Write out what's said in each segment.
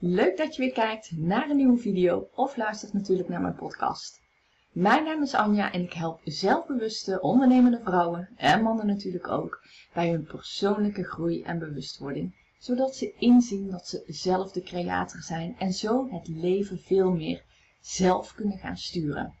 Leuk dat je weer kijkt naar een nieuwe video of luistert natuurlijk naar mijn podcast. Mijn naam is Anja en ik help zelfbewuste ondernemende vrouwen en mannen natuurlijk ook bij hun persoonlijke groei en bewustwording, zodat ze inzien dat ze zelf de creator zijn en zo het leven veel meer zelf kunnen gaan sturen.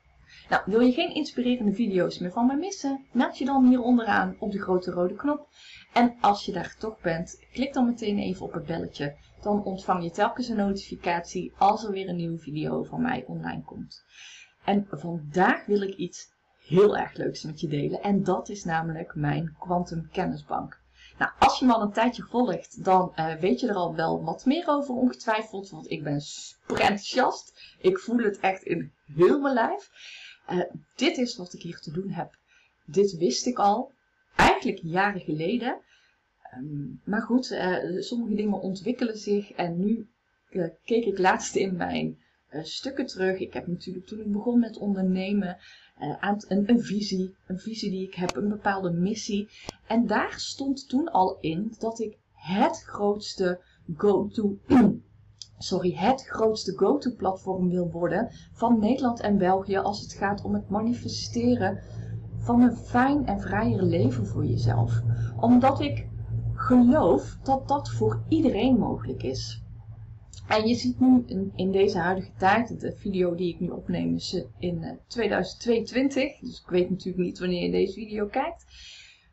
Nou, wil je geen inspirerende video's meer van mij missen? Meld je dan hier onderaan op de grote rode knop. En als je daar toch bent, klik dan meteen even op het belletje. Dan ontvang je telkens een notificatie als er weer een nieuwe video van mij online komt. En vandaag wil ik iets heel erg leuks met je delen. En dat is namelijk mijn Quantum Kennisbank. Nou, als je me al een tijdje volgt, dan uh, weet je er al wel wat meer over ongetwijfeld. Want ik ben super enthousiast. Ik voel het echt in heel mijn lijf. Uh, dit is wat ik hier te doen heb. Dit wist ik al, eigenlijk jaren geleden. Um, maar goed, uh, sommige dingen ontwikkelen zich en nu uh, keek ik laatst in mijn stukken terug. Ik heb natuurlijk toen ik begon met ondernemen aan een, een visie, een visie die ik heb, een bepaalde missie. En daar stond toen al in dat ik het grootste go-to sorry, het grootste go-to-platform wil worden van Nederland en België als het gaat om het manifesteren van een fijn en vrijer leven voor jezelf. Omdat ik geloof dat dat voor iedereen mogelijk is. En je ziet nu in, deze huidige tijd, de video die ik nu opneem is in 2022, dus ik weet natuurlijk niet wanneer je deze video kijkt.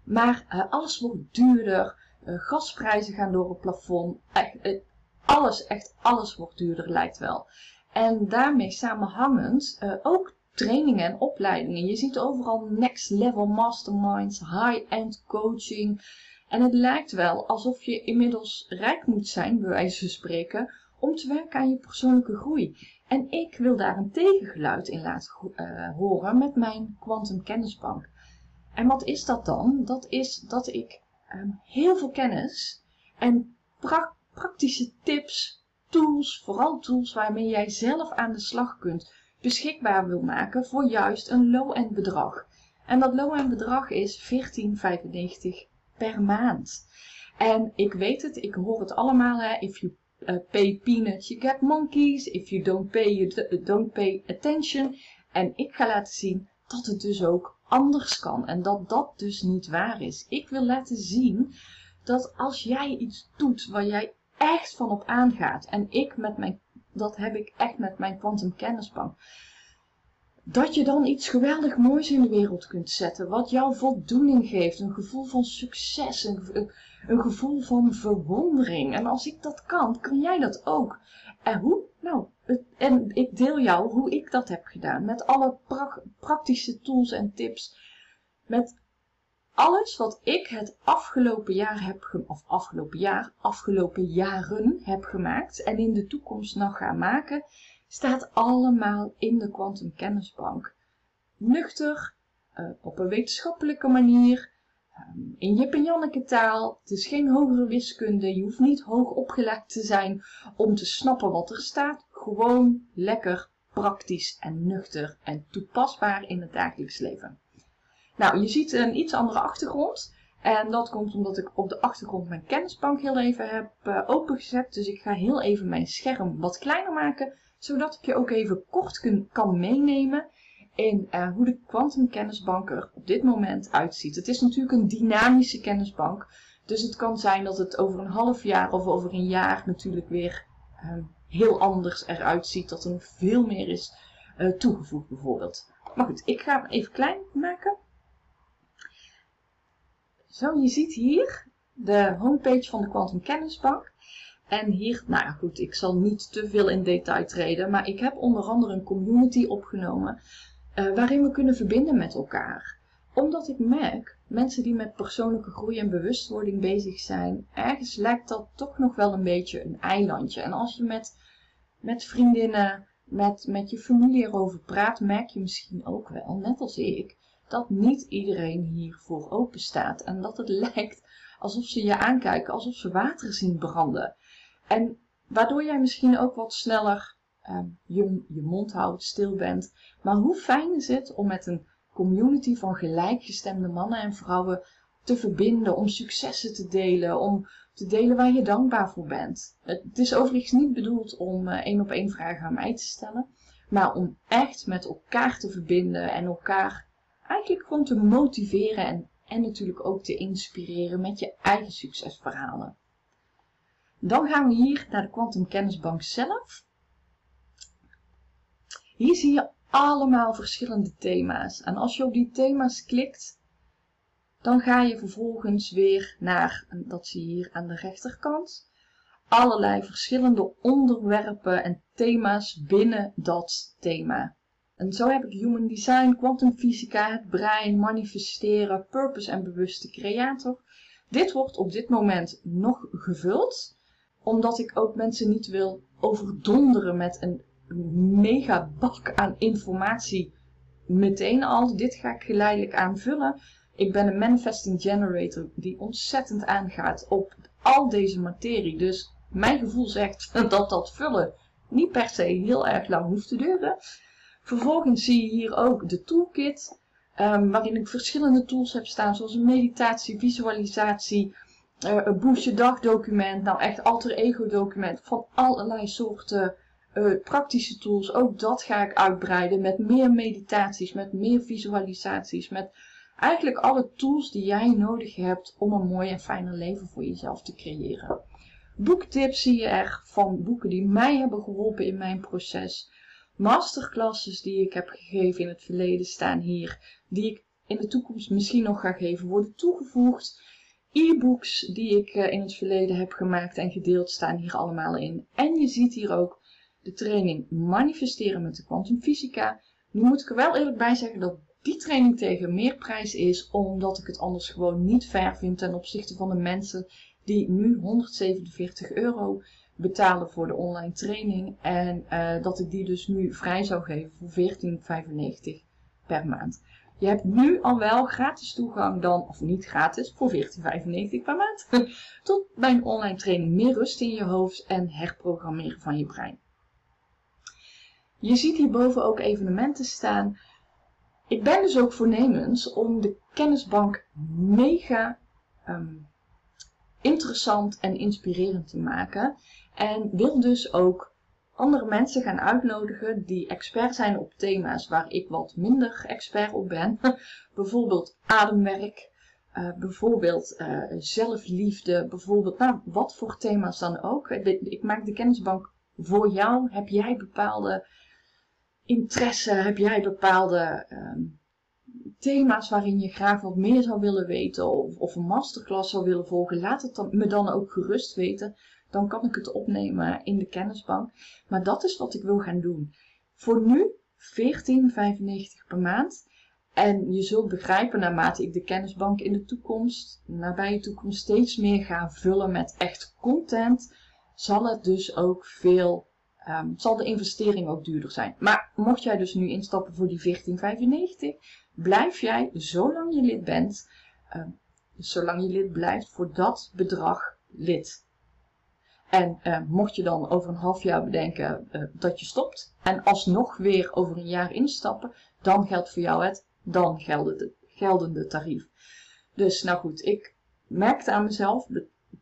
Maar uh, alles wordt duurder, gasprijzen gaan door het plafond. Uh, alles, echt alles wordt duurder lijkt wel. En daarmee samenhangend ook trainingen en opleidingen. Je ziet overal next level masterminds, high-end coaching. En het lijkt wel alsof je inmiddels rijk moet zijn, bij wijze van spreken, om te werken aan je persoonlijke groei. En ik wil daar een tegengeluid in laten uh, horen met mijn Quantum Kennisbank. En wat is dat dan? Dat is dat ik um, heel veel kennis en praktisch praktische tips, tools, vooral tools waarmee jij zelf aan de slag kunt, beschikbaar wil maken voor juist een low-end bedrag. En dat low-end bedrag is 14,95 per maand. En ik weet het, ik hoor het allemaal. Hè. If you uh, pay peanuts, you get monkeys. If you don't pay, you don't pay attention. En ik ga laten zien dat het dus ook anders kan. En dat dat dus niet waar is. Ik wil laten zien dat als jij iets doet waar jij echt van op aangaat. En ik met mijn, dat heb ik echt met mijn quantum kennisbank. Dat je dan iets geweldig moois in de wereld kunt zetten. Wat jou voldoening geeft. Een gevoel van succes. Een, een gevoel van verwondering. En als ik dat kan, kan jij dat ook. En hoe? Nou, en ik deel jou hoe ik dat heb gedaan. Met alle pra praktische tools en tips. Met alles wat ik het afgelopen jaar heb of afgelopen jaar, afgelopen jaren heb gemaakt en in de toekomst nog ga maken, staat allemaal in de Quantum Kennisbank. Nuchter, uh, op een wetenschappelijke manier, um, in Jip en Janneke taal. Het is geen hogere wiskunde, je hoeft niet hoog opgelegd te zijn om te snappen wat er staat. Gewoon lekker praktisch en nuchter en toepasbaar in het dagelijks leven. Nou, je ziet een iets andere achtergrond. En dat komt omdat ik op de achtergrond mijn kennisbank heel even heb uh, opengezet. Dus ik ga heel even mijn scherm wat kleiner maken. Zodat ik je ook even kort kun, kan meenemen in uh, hoe de Quantum Kennisbank er op dit moment uitziet. Het is natuurlijk een dynamische kennisbank. Dus het kan zijn dat het over een half jaar of over een jaar natuurlijk weer uh, heel anders eruit ziet. Dat er veel meer is uh, toegevoegd bijvoorbeeld. Maar goed, ik ga hem even klein maken. Zo, je ziet hier de homepage van de Quantum Kennisbank. En hier, nou ja goed, ik zal niet te veel in detail treden, maar ik heb onder andere een community opgenomen uh, waarin we kunnen verbinden met elkaar. Omdat ik merk, mensen die met persoonlijke groei en bewustwording bezig zijn, ergens lijkt dat toch nog wel een beetje een eilandje. En als je met, met vriendinnen, met, met je familie erover praat, merk je misschien ook wel, net als ik, dat niet iedereen hiervoor open staat. En dat het lijkt alsof ze je aankijken, alsof ze water zien branden. En waardoor jij misschien ook wat sneller uh, je, je mond houdt, stil bent. Maar hoe fijn is het om met een community van gelijkgestemde mannen en vrouwen te verbinden, om successen te delen, om te delen waar je dankbaar voor bent. Het is overigens niet bedoeld om uh, één op één vragen aan mij te stellen, maar om echt met elkaar te verbinden en elkaar eigenlijk gewoon te motiveren en, en natuurlijk ook te inspireren met je eigen succesverhalen. Dan gaan we hier naar de Quantum Kennisbank zelf. Hier zie je allemaal verschillende thema's. En als je op die thema's klikt, dan ga je vervolgens weer naar, dat zie je hier aan de rechterkant, allerlei verschillende onderwerpen en thema's binnen dat thema. En zo heb ik Human Design, kwantumfysica, het brein, manifesteren, purpose en bewuste creator. Dit wordt op dit moment nog gevuld, omdat ik ook mensen niet wil overdonderen met een mega bak aan informatie meteen al. Dit ga ik geleidelijk aanvullen. Ik ben een manifesting generator die ontzettend aangaat op al deze materie. Dus mijn gevoel zegt dat dat vullen niet per se heel erg lang hoeft te duren. Vervolgens zie je hier ook de toolkit, um, waarin ik verschillende tools heb staan, zoals een meditatie, visualisatie, uh, een boost dagdocument, nou echt alter ego document, van allerlei soorten uh, praktische tools. Ook dat ga ik uitbreiden met meer meditaties, met meer visualisaties, met eigenlijk alle tools die jij nodig hebt om een mooi en fijner leven voor jezelf te creëren. Boektips zie je er van boeken die mij hebben geholpen in mijn proces. Masterclasses die ik heb gegeven in het verleden staan hier, die ik in de toekomst misschien nog ga geven, worden toegevoegd. E-books die ik eh, in het verleden heb gemaakt en gedeeld staan hier allemaal in. En je ziet hier ook de training manifesteren met de kwantumfysica. Nu moet ik er wel eerlijk bij zeggen dat die training tegen meer prijs is, omdat ik het anders gewoon niet fair vind ten opzichte van de mensen die nu 147 euro betalen voor de online training. En uh, dat ik die dus nu vrij zou geven voor 14,95 per maand. Je hebt nu al wel gratis toegang dan, of niet gratis, voor 14,95 per maand, tot mijn online training Meer rust in je hoofd en herprogrammeren van je brein. Je ziet hierboven ook evenementen staan. Ik ben dus ook voornemens om de kennisbank mega um, interessant en inspirerend te maken. En wil dus ook andere mensen gaan uitnodigen die expert zijn op thema's waar ik wat minder expert op ben. bijvoorbeeld ademwerk, uh, bijvoorbeeld uh, zelfliefde, bijvoorbeeld nou, wat voor thema's dan ook. Ik maak de kennisbank voor jou. Heb jij bepaalde interesse? Heb jij bepaalde um, thema's waarin je graag wat meer zou willen weten of, of een masterclass zou willen volgen? Laat het dan, me dan ook gerust weten. Dan kan ik het opnemen in de kennisbank. Maar dat is wat ik wil gaan doen. Voor nu 14,95 per maand. En je zult begrijpen naarmate ik de kennisbank in de toekomst, nabije toekomst, steeds meer ga vullen met echt content, zal het dus ook veel um, zal de investering ook duurder zijn. Maar mocht jij dus nu instappen voor die 14,95, blijf jij zolang je lid bent, um, zolang je lid blijft, voor dat bedrag lid. En uh, mocht je dan over een half jaar bedenken uh, dat je stopt en alsnog weer over een jaar instappen, dan geldt voor jou het dan geldende, geldende tarief. Dus nou goed, ik merkte aan mezelf,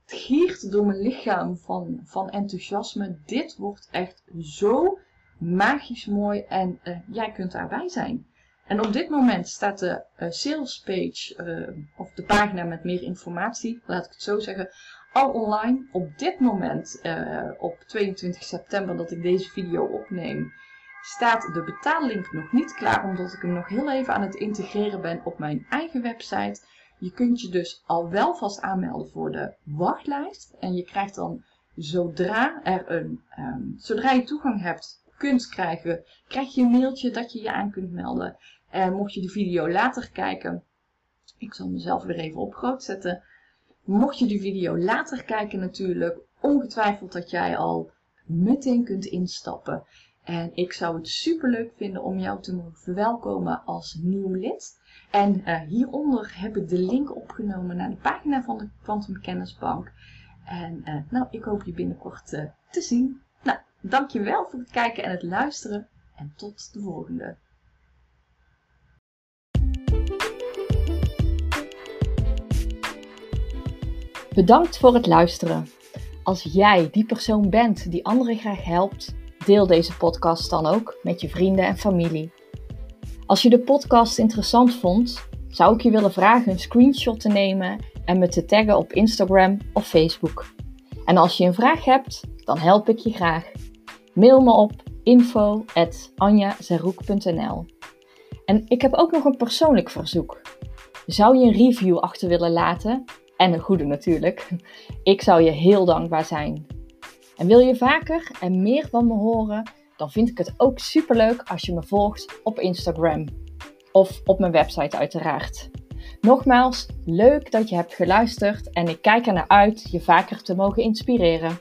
het giert door mijn lichaam van, van enthousiasme. Dit wordt echt zo magisch mooi en uh, jij kunt daarbij zijn. En op dit moment staat de uh, sales page, uh, of de pagina met meer informatie, laat ik het zo zeggen, al online. Op dit moment, op 22 september dat ik deze video opneem, staat de betaallink nog niet klaar, omdat ik hem nog heel even aan het integreren ben op mijn eigen website. Je kunt je dus al wel vast aanmelden voor de wachtlijst. En je krijgt dan zodra er een, um, zodra je toegang hebt, kunt krijgen, krijg je een mailtje dat je je aan kunt melden. En mocht je de video later kijken, ik zal mezelf weer even op groot zetten. Mocht je de video later kijken natuurlijk, ongetwijfeld dat jij al meteen kunt instappen. En ik zou het super leuk vinden om jou te mogen verwelkomen als nieuw lid. En uh, hieronder heb ik de link opgenomen naar de pagina van de Quantum Kennisbank. En uh, nou, ik hoop je binnenkort uh, te zien. Nou, dankjewel voor het kijken en het luisteren. En tot de volgende. Bedankt voor het luisteren. Als jij die persoon bent die anderen graag helpt, deel deze podcast dan ook met je vrienden en familie. Als je de podcast interessant vond, zou ik je willen vragen een screenshot te nemen en me te taggen op Instagram of Facebook. En als je een vraag hebt, dan help ik je graag. Mail me op info.anjazeroek.nl En ik heb ook nog een persoonlijk verzoek. Zou je een review achter willen laten? En een goede natuurlijk. Ik zou je heel dankbaar zijn. En wil je vaker en meer van me horen? Dan vind ik het ook superleuk als je me volgt op Instagram. Of op mijn website uiteraard. Nogmaals, leuk dat je hebt geluisterd en ik kijk er naar uit je vaker te mogen inspireren.